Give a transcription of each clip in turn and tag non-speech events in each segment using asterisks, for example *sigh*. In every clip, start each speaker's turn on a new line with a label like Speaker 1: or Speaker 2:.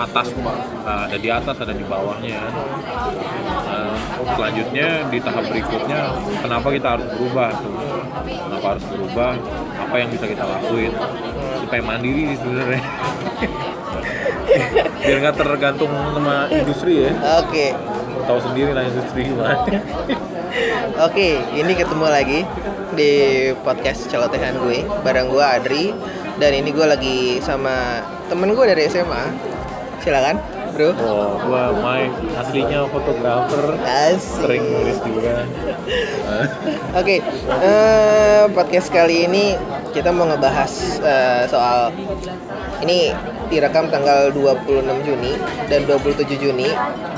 Speaker 1: atas uh, ada di atas ada di bawahnya. Uh, selanjutnya di tahap berikutnya kenapa kita harus berubah tuh? Kenapa harus berubah? Apa yang bisa kita lakuin? Supaya mandiri sebenarnya. *laughs* Biar nggak tergantung sama industri ya.
Speaker 2: Oke. Okay.
Speaker 1: tahu sendiri lah industri gimana. *laughs*
Speaker 2: Oke okay, ini ketemu lagi di podcast celotehan gue bareng gue Adri. Dan ini gue lagi sama temen gue dari SMA silakan bro.
Speaker 1: Oh gua Mike aslinya fotografer.
Speaker 2: Asik.
Speaker 1: sering nulis juga. *laughs*
Speaker 2: Oke okay. uh, eh, podcast kali ini kita mau ngebahas uh, soal ini direkam tanggal 26 Juni dan 27 Juni.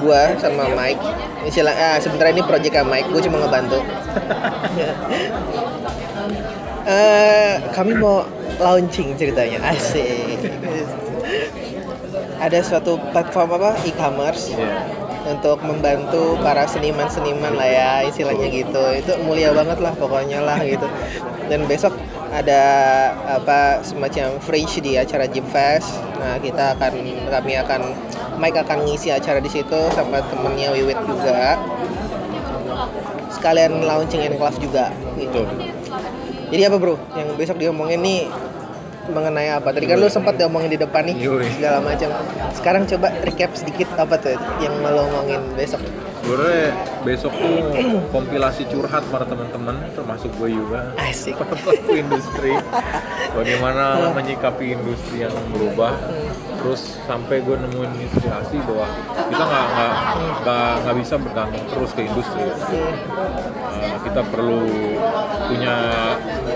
Speaker 2: Gua sama Mike istilah ah, sebentar ini proyek Mike gue cuma ngebantu. Uh, *laughs* kami mau launching ceritanya. Asik ada suatu platform apa? E-commerce. Yeah. untuk membantu para seniman-seniman lah ya istilahnya gitu. Itu mulia banget lah pokoknya lah gitu. Dan besok ada apa semacam fringe di acara Gym Fest. Nah kita akan kami akan Mike akan ngisi acara di situ sama temennya Wiwit juga. Sekalian launching in class juga. Gitu. Jadi apa bro? Yang besok diomongin nih mengenai apa? Tadi kan lu sempat diomongin di depan nih segala macam. Sekarang coba recap sedikit apa tuh yang mau ngomongin besok.
Speaker 1: Sebenarnya besok tuh *clears throat* kompilasi curhat para teman-teman termasuk gue juga.
Speaker 2: Asik. *laughs*
Speaker 1: Pelaku industri. Bagaimana menyikapi industri yang berubah. Terus sampai gue nemuin inspirasi bahwa kita nggak nggak nggak bisa bergantung terus ke industri. Uh, kita perlu punya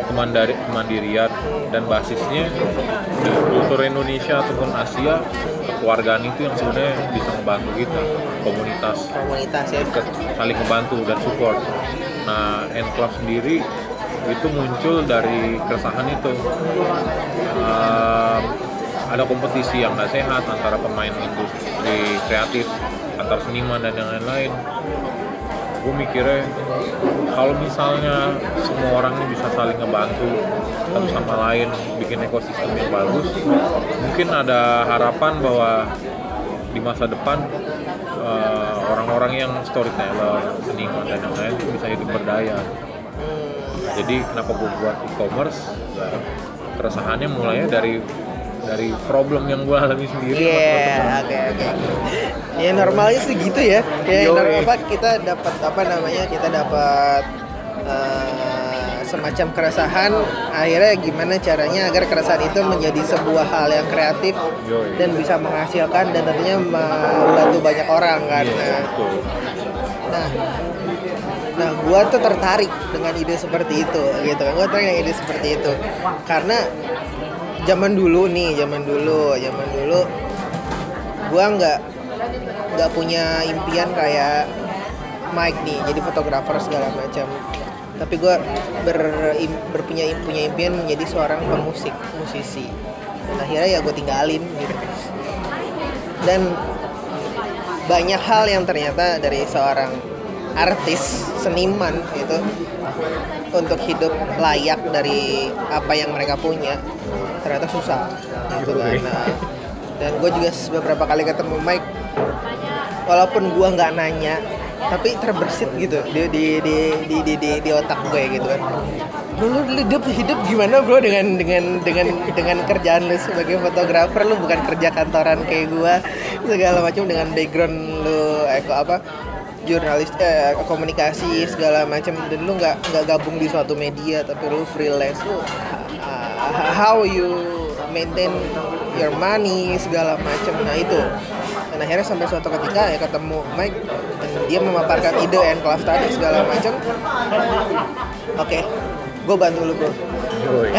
Speaker 1: kemandiri, kemandirian dan basisnya di kultur Indonesia ataupun Asia keluargaan itu yang sebenarnya bisa membantu kita komunitas.
Speaker 2: Komunitas ya.
Speaker 1: Saling membantu dan support. Nah Enclave sendiri itu muncul dari keresahan itu. Uh, ada kompetisi yang nggak sehat antara pemain industri kreatif antar seniman dan yang lain-lain gue mikirnya kalau misalnya semua orang ini bisa saling ngebantu satu sama lain bikin ekosistem yang bagus mungkin ada harapan bahwa di masa depan eh, orang-orang uh, yang storyteller seniman dan yang lain bisa hidup berdaya. Jadi kenapa gue buat e-commerce? Ya keresahannya mulainya dari dari problem yang gue alami sendiri.
Speaker 2: Iya, oke oke. Ya normalnya sih gitu ya. Kayak normal apa kita dapat apa namanya kita dapat uh, semacam keresahan. Akhirnya gimana caranya agar keresahan itu menjadi sebuah hal yang kreatif Yoi. dan bisa menghasilkan dan tentunya membantu banyak orang kan. Yeah, nah, nah gue tuh tertarik dengan ide seperti itu gitu kan gue tertarik dengan ide seperti itu karena zaman dulu nih zaman dulu zaman dulu gua nggak nggak punya impian kayak Mike nih jadi fotografer segala macam. Tapi gue ber, berpunya punya impian menjadi seorang pemusik musisi. Akhirnya ya gue tinggalin gitu. Dan banyak hal yang ternyata dari seorang artis seniman itu untuk hidup layak dari apa yang mereka punya ternyata susah. Gitu kan. Nah, dan gue juga beberapa kali ketemu Mike. Walaupun gue nggak nanya tapi terbersit gitu di di di di di, di, di otak gue gitu kan. Lu, lu hidup hidup gimana bro dengan dengan dengan dengan kerjaan lu sebagai fotografer? Lu bukan kerja kantoran kayak gue segala macam dengan background lu eh, apa jurnalis eh, komunikasi segala macam. Dan lu nggak nggak gabung di suatu media tapi lu freelance lu how you maintain your money segala macam. Nah itu. Dan akhirnya sampai suatu ketika ya ketemu Mike dan dia memaparkan ide and class tadi segala macam. Oke okay, gue bantu lu bro *laughs*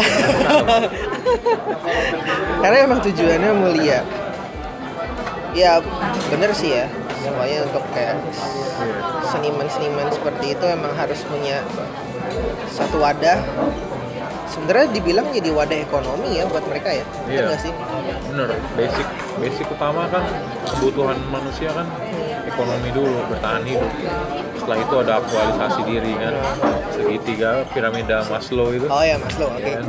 Speaker 2: karena emang tujuannya mulia. Ya bener sih ya semuanya untuk kayak seniman-seniman seperti itu emang harus punya satu wadah sebenarnya dibilang jadi wadah ekonomi ya buat mereka ya
Speaker 1: iya yeah. sih bener basic basic utama kan kebutuhan manusia kan ekonomi dulu bertahan hidup setelah itu ada aktualisasi diri kan segitiga piramida Maslow itu
Speaker 2: oh ya Maslow oke okay. Ya kan?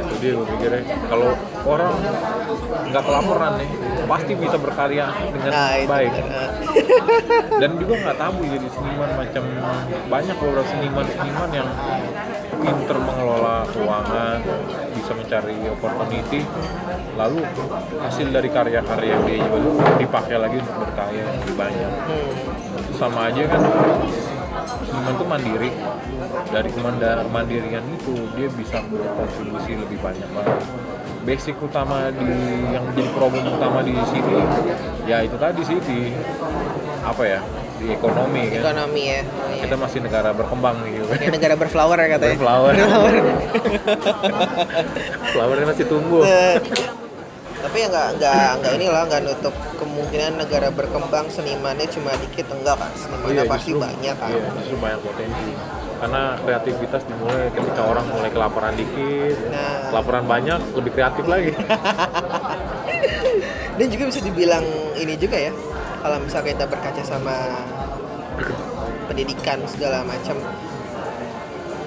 Speaker 1: Itu dia gue pikirnya. Kalau orang nggak kelaparan nih pasti bisa berkarya dengan
Speaker 2: Nah,
Speaker 1: baik.
Speaker 2: Nah, *laughs*
Speaker 1: dan juga nggak tabu jadi seniman macam banyak beberapa seniman-seniman yang pinter mengelola keuangan bisa mencari opportunity lalu hasil dari karya-karya dia juga dipakai lagi untuk berkarya lebih banyak.
Speaker 2: Hmm.
Speaker 1: itu sama aja kan seniman itu mandiri dari kemandirian itu dia bisa berkontribusi lebih banyak lagi basic utama di yang jadi problem utama di sini ya itu tadi sih di apa ya di ekonomi kan
Speaker 2: ekonomi ya Iya.
Speaker 1: kita masih negara berkembang gitu
Speaker 2: Kayak negara berflower ya katanya
Speaker 1: Berflower.
Speaker 2: Berflower. *laughs*
Speaker 1: flowernya masih tumbuh
Speaker 2: tapi ya nggak nggak nggak inilah nggak nutup kemungkinan negara berkembang senimannya cuma dikit enggak kan senimannya pasti
Speaker 1: justru-
Speaker 2: banyak kan
Speaker 1: iya, justru banyak potensi. Karena kreativitas dimulai ketika orang mulai kelaparan dikit
Speaker 2: Nah.
Speaker 1: kelaparan banyak lebih kreatif lagi. *laughs*
Speaker 2: Dan juga bisa dibilang ini juga ya kalau misalnya kita berkaca sama pendidikan segala macam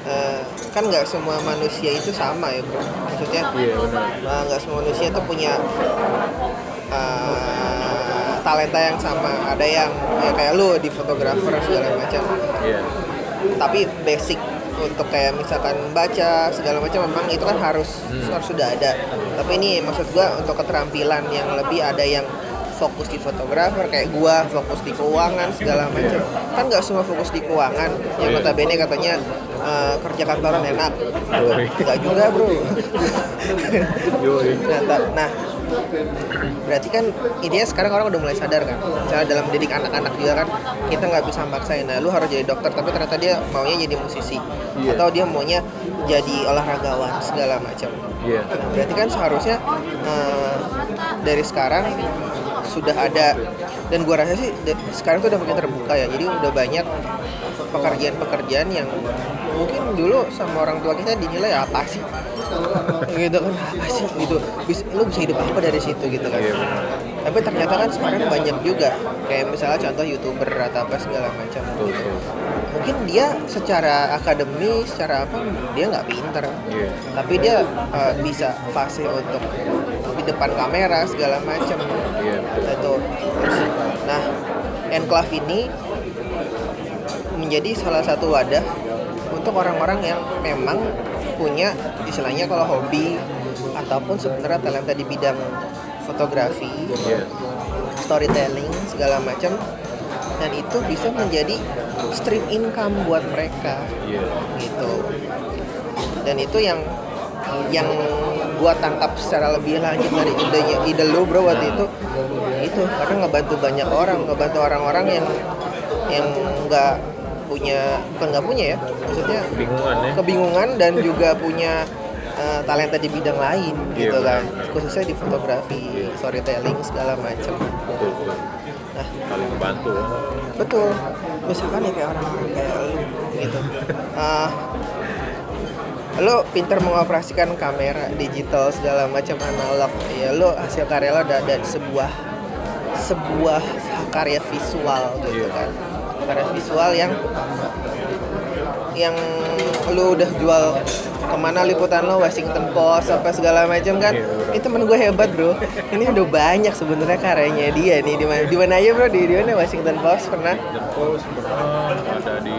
Speaker 2: eh, kan nggak semua manusia itu sama ya bro maksudnya
Speaker 1: iya benar
Speaker 2: Nah, nggak semua manusia tuh punya uh, talenta yang sama. Ada yang ya kayak lu di fotografer segala macam.
Speaker 1: iya
Speaker 2: Tapi basic untuk kayak misalkan baca segala macam memang itu kan harus
Speaker 1: Hmm.
Speaker 2: harus sudah ada. Tapi ini maksud gua untuk keterampilan yang lebih ada yang fokus di fotografer kayak gua fokus di keuangan segala macam kan nggak semua fokus di keuangan yang
Speaker 1: Iya.
Speaker 2: notabene katanya uh, kerja kantoran enak nggak juga bro. Nah, nah, berarti kan intinya sekarang orang udah mulai sadar kan. Misalnya dalam mendidik anak-anak juga kan, kita nggak bisa maksain. Nah, lu harus jadi dokter, tapi ternyata dia maunya jadi musisi,
Speaker 1: Iya.
Speaker 2: atau dia maunya jadi olahragawan segala macam.
Speaker 1: iya
Speaker 2: Nah, berarti kan seharusnya eh, dari sekarang sudah ada dan gua rasa sih sekarang tuh udah makin terbuka ya. Jadi udah banyak pekerjaan-pekerjaan yang mungkin dulu sama orang tua kita dinilai apa sih? Gitu kan apa sih? Gitu. Bisa, lu bisa hidup apa dari situ gitu kan?
Speaker 1: Iya, benar.
Speaker 2: tapi ternyata kan sekarang banyak juga. Kayak misalnya contoh youtuber atau apa segala macam. Gitu mungkin dia secara akademi secara apa dia nggak pinter.
Speaker 1: Iya.
Speaker 2: Tapi dia uh, bisa fase untuk di depan kamera segala macam.
Speaker 1: Iya betul.
Speaker 2: Itu nah enclave ini menjadi salah satu wadah untuk orang-orang yang memang punya istilahnya kalau hobi ataupun sebenarnya talenta di bidang fotografi
Speaker 1: iya.
Speaker 2: storytelling segala macam dan itu bisa menjadi stream income buat mereka.
Speaker 1: Iya.
Speaker 2: Gitu. Dan itu yang yang gua tangkap secara lebih lanjut dari idenya ide lu bro waktu itu. Itu karena ngebantu banyak orang ngebantu orang-orang yang yang nggak punya bukan nggak punya ya maksudnya
Speaker 1: kebingungan ya.
Speaker 2: kebingungan dan juga punya uh, talenta di bidang lain
Speaker 1: Iya,
Speaker 2: gitu kan.
Speaker 1: benar.
Speaker 2: khususnya di fotografi
Speaker 1: Iya.
Speaker 2: storytelling segala macam.
Speaker 1: Betul betul.
Speaker 2: Nah.
Speaker 1: Saling membantu ya.
Speaker 2: Betul. Misalkan ya kayak orang-orang kayak lu gitu. *laughs* Ah, lo pinter mengoperasikan kamera digital segala macam analog. Ya lo hasil karya lo ada, ada sebuah sebuah karya visual gitu
Speaker 1: Iya.
Speaker 2: kan karya visual yang yang lo udah jual ke mana liputan lo Washington Post apa segala macam kan.
Speaker 1: Iya,
Speaker 2: ini temen gue hebat bro. Ini udah banyak sebenarnya karyanya dia nih. Di mana di mana aja bro? Di di mana? Washington Post pernah?
Speaker 1: The Post pernah ada di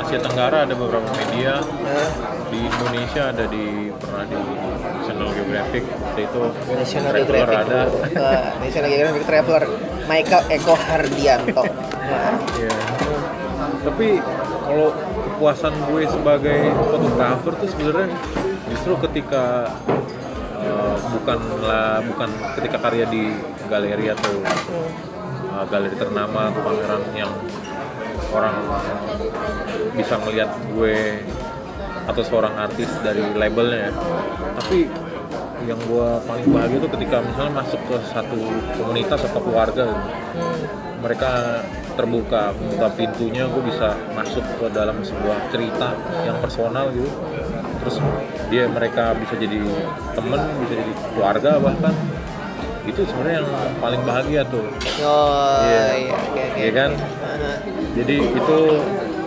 Speaker 1: Asia Tenggara ada beberapa media.
Speaker 2: Nah,
Speaker 1: di Indonesia ada di pernah di National Geographic waktu itu
Speaker 2: National
Speaker 1: Traveler
Speaker 2: Geographic
Speaker 1: ada
Speaker 2: Wah, *laughs* National Geographic Traveler Michael Eko Hardianto Nah, *laughs*
Speaker 1: Iya. Tapi kalau kepuasan gue sebagai fotografer tuh sebenarnya justru ketika uh, bukanlah bukan ketika karya di galeri atau uh, galeri ternama atau pameran yang orang bisa melihat gue atau seorang artis dari labelnya ya. Tapi yang gue paling bahagia tuh ketika misalnya masuk ke satu komunitas atau keluarga gitu
Speaker 2: hmm,
Speaker 1: mereka terbuka membuka pintunya gue bisa masuk ke dalam sebuah cerita yang personal gitu terus dia mereka bisa jadi temen bisa jadi keluarga bahkan itu sebenarnya yang paling bahagia tuh
Speaker 2: Oh
Speaker 1: Iya.
Speaker 2: iya oke oke
Speaker 1: Iya kan?
Speaker 2: oke. Aha.
Speaker 1: jadi itu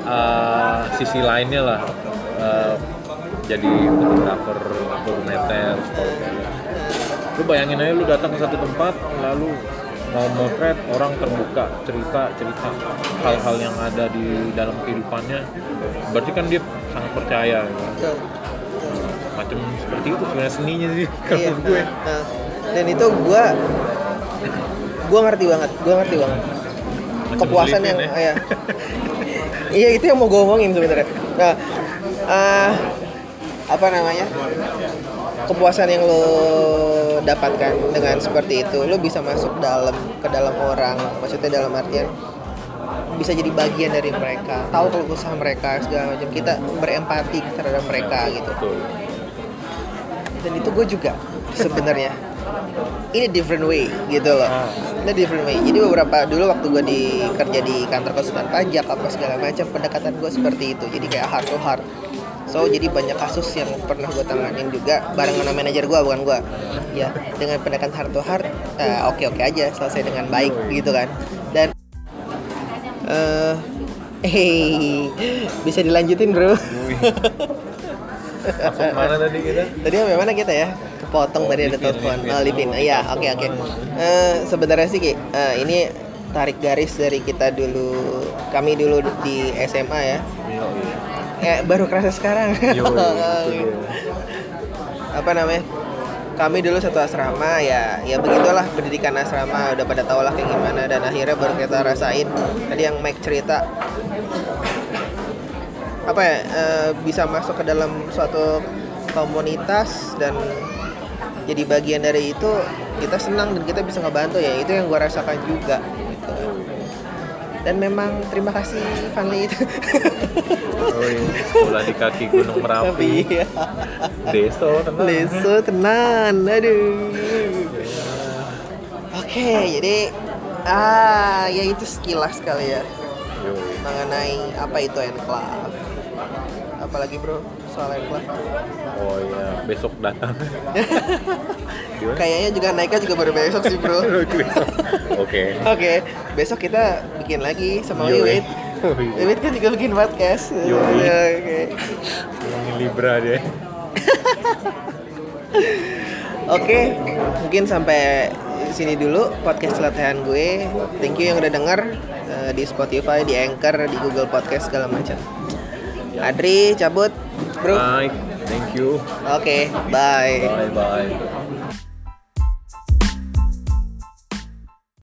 Speaker 1: uh, sisi lainnya lah uh, jadi fotografer dokumenter storyteller lu bayangin aja lu datang ke satu tempat lalu mau motret orang terbuka cerita cerita hal-hal yang ada di dalam kehidupannya berarti kan dia sangat percaya ya.
Speaker 2: Betul.
Speaker 1: macam seperti itu sebenarnya seninya sih *laughs* kalau
Speaker 2: Iya.
Speaker 1: gue
Speaker 2: Nah, dan itu gua gua ngerti banget, gua ngerti banget.
Speaker 1: Macam
Speaker 2: Kepuasan yang
Speaker 1: ya.
Speaker 2: ya. *laughs* iya itu yang mau gue omongin sebenarnya. Nah, eh, apa namanya? Kepuasan yang lo dapatkan dengan seperti itu, lo bisa masuk dalam ke dalam orang, maksudnya dalam artian bisa jadi bagian dari mereka, tahu kalau usaha mereka segala macam. Kita berempati terhadap mereka gitu.
Speaker 1: Betul.
Speaker 2: Dan itu gue juga sebenarnya. Ini different way gitu loh.
Speaker 1: Ah.
Speaker 2: ini different way. Jadi beberapa dulu waktu gue di kerja di kantor konsultan pajak apa segala macam pendekatan gue seperti itu. Jadi kayak heart to heart so jadi banyak kasus yang pernah gue tanganin juga bareng sama manajer gue bukan gue ya dengan pendekatan heart to heart oke oke aja selesai dengan baik gitu kan dan eh *laughs* hey, bisa dilanjutin bro
Speaker 1: masuk *laughs* mana tadi kita
Speaker 2: Tadi sampai mana kita ya? Kepotong
Speaker 1: Oh,
Speaker 2: tadi ada telepon. Oh, Lipin. Oh, Iya, oke oke. Eh, sebenarnya sih Ki, eh, ini tarik garis dari kita dulu kami dulu di SMA ya. Eh baru kerasa sekarang.
Speaker 1: Yo, *laughs*
Speaker 2: Apa namanya? Kami dulu satu asrama ya, ya begitulah pendidikan asrama udah pada tau lah kayak gimana dan akhirnya baru kita rasain tadi yang Mike cerita apa ya eh, bisa masuk ke dalam suatu komunitas dan jadi bagian dari itu kita senang dan kita bisa ngebantu ya itu yang gua rasakan juga gitu. dan memang terima kasih Fanny itu *laughs*
Speaker 1: Oh iya, sekolah di kaki Gunung Merapi.
Speaker 2: tapi ya
Speaker 1: Deso, tenang.
Speaker 2: leso tenan aduh oke jadi ah ya itu sekilas kali ya
Speaker 1: Yoi.
Speaker 2: mengenai apa itu enclave apalagi bro soal enclave
Speaker 1: Oh iya, besok datang. *laughs*
Speaker 2: Kayaknya juga naiknya juga baru besok sih bro *laughs*
Speaker 1: Oke.
Speaker 2: Oke, besok kita bikin lagi sama. Wiwit.
Speaker 1: Yoi.
Speaker 2: Wiwit kan juga bikin podcast.
Speaker 1: Yoi.
Speaker 2: Ya, Oke.
Speaker 1: Ngomongin Libra dia. *laughs*
Speaker 2: Oke, mungkin sampai sini dulu podcast latihan gue. Thank you yang udah denger eh, di Spotify, di Anchor, di Google Podcast segala macam. Adri cabut, bro.
Speaker 1: Bye. Thank you.
Speaker 2: Oke, bye.
Speaker 1: Bye bye.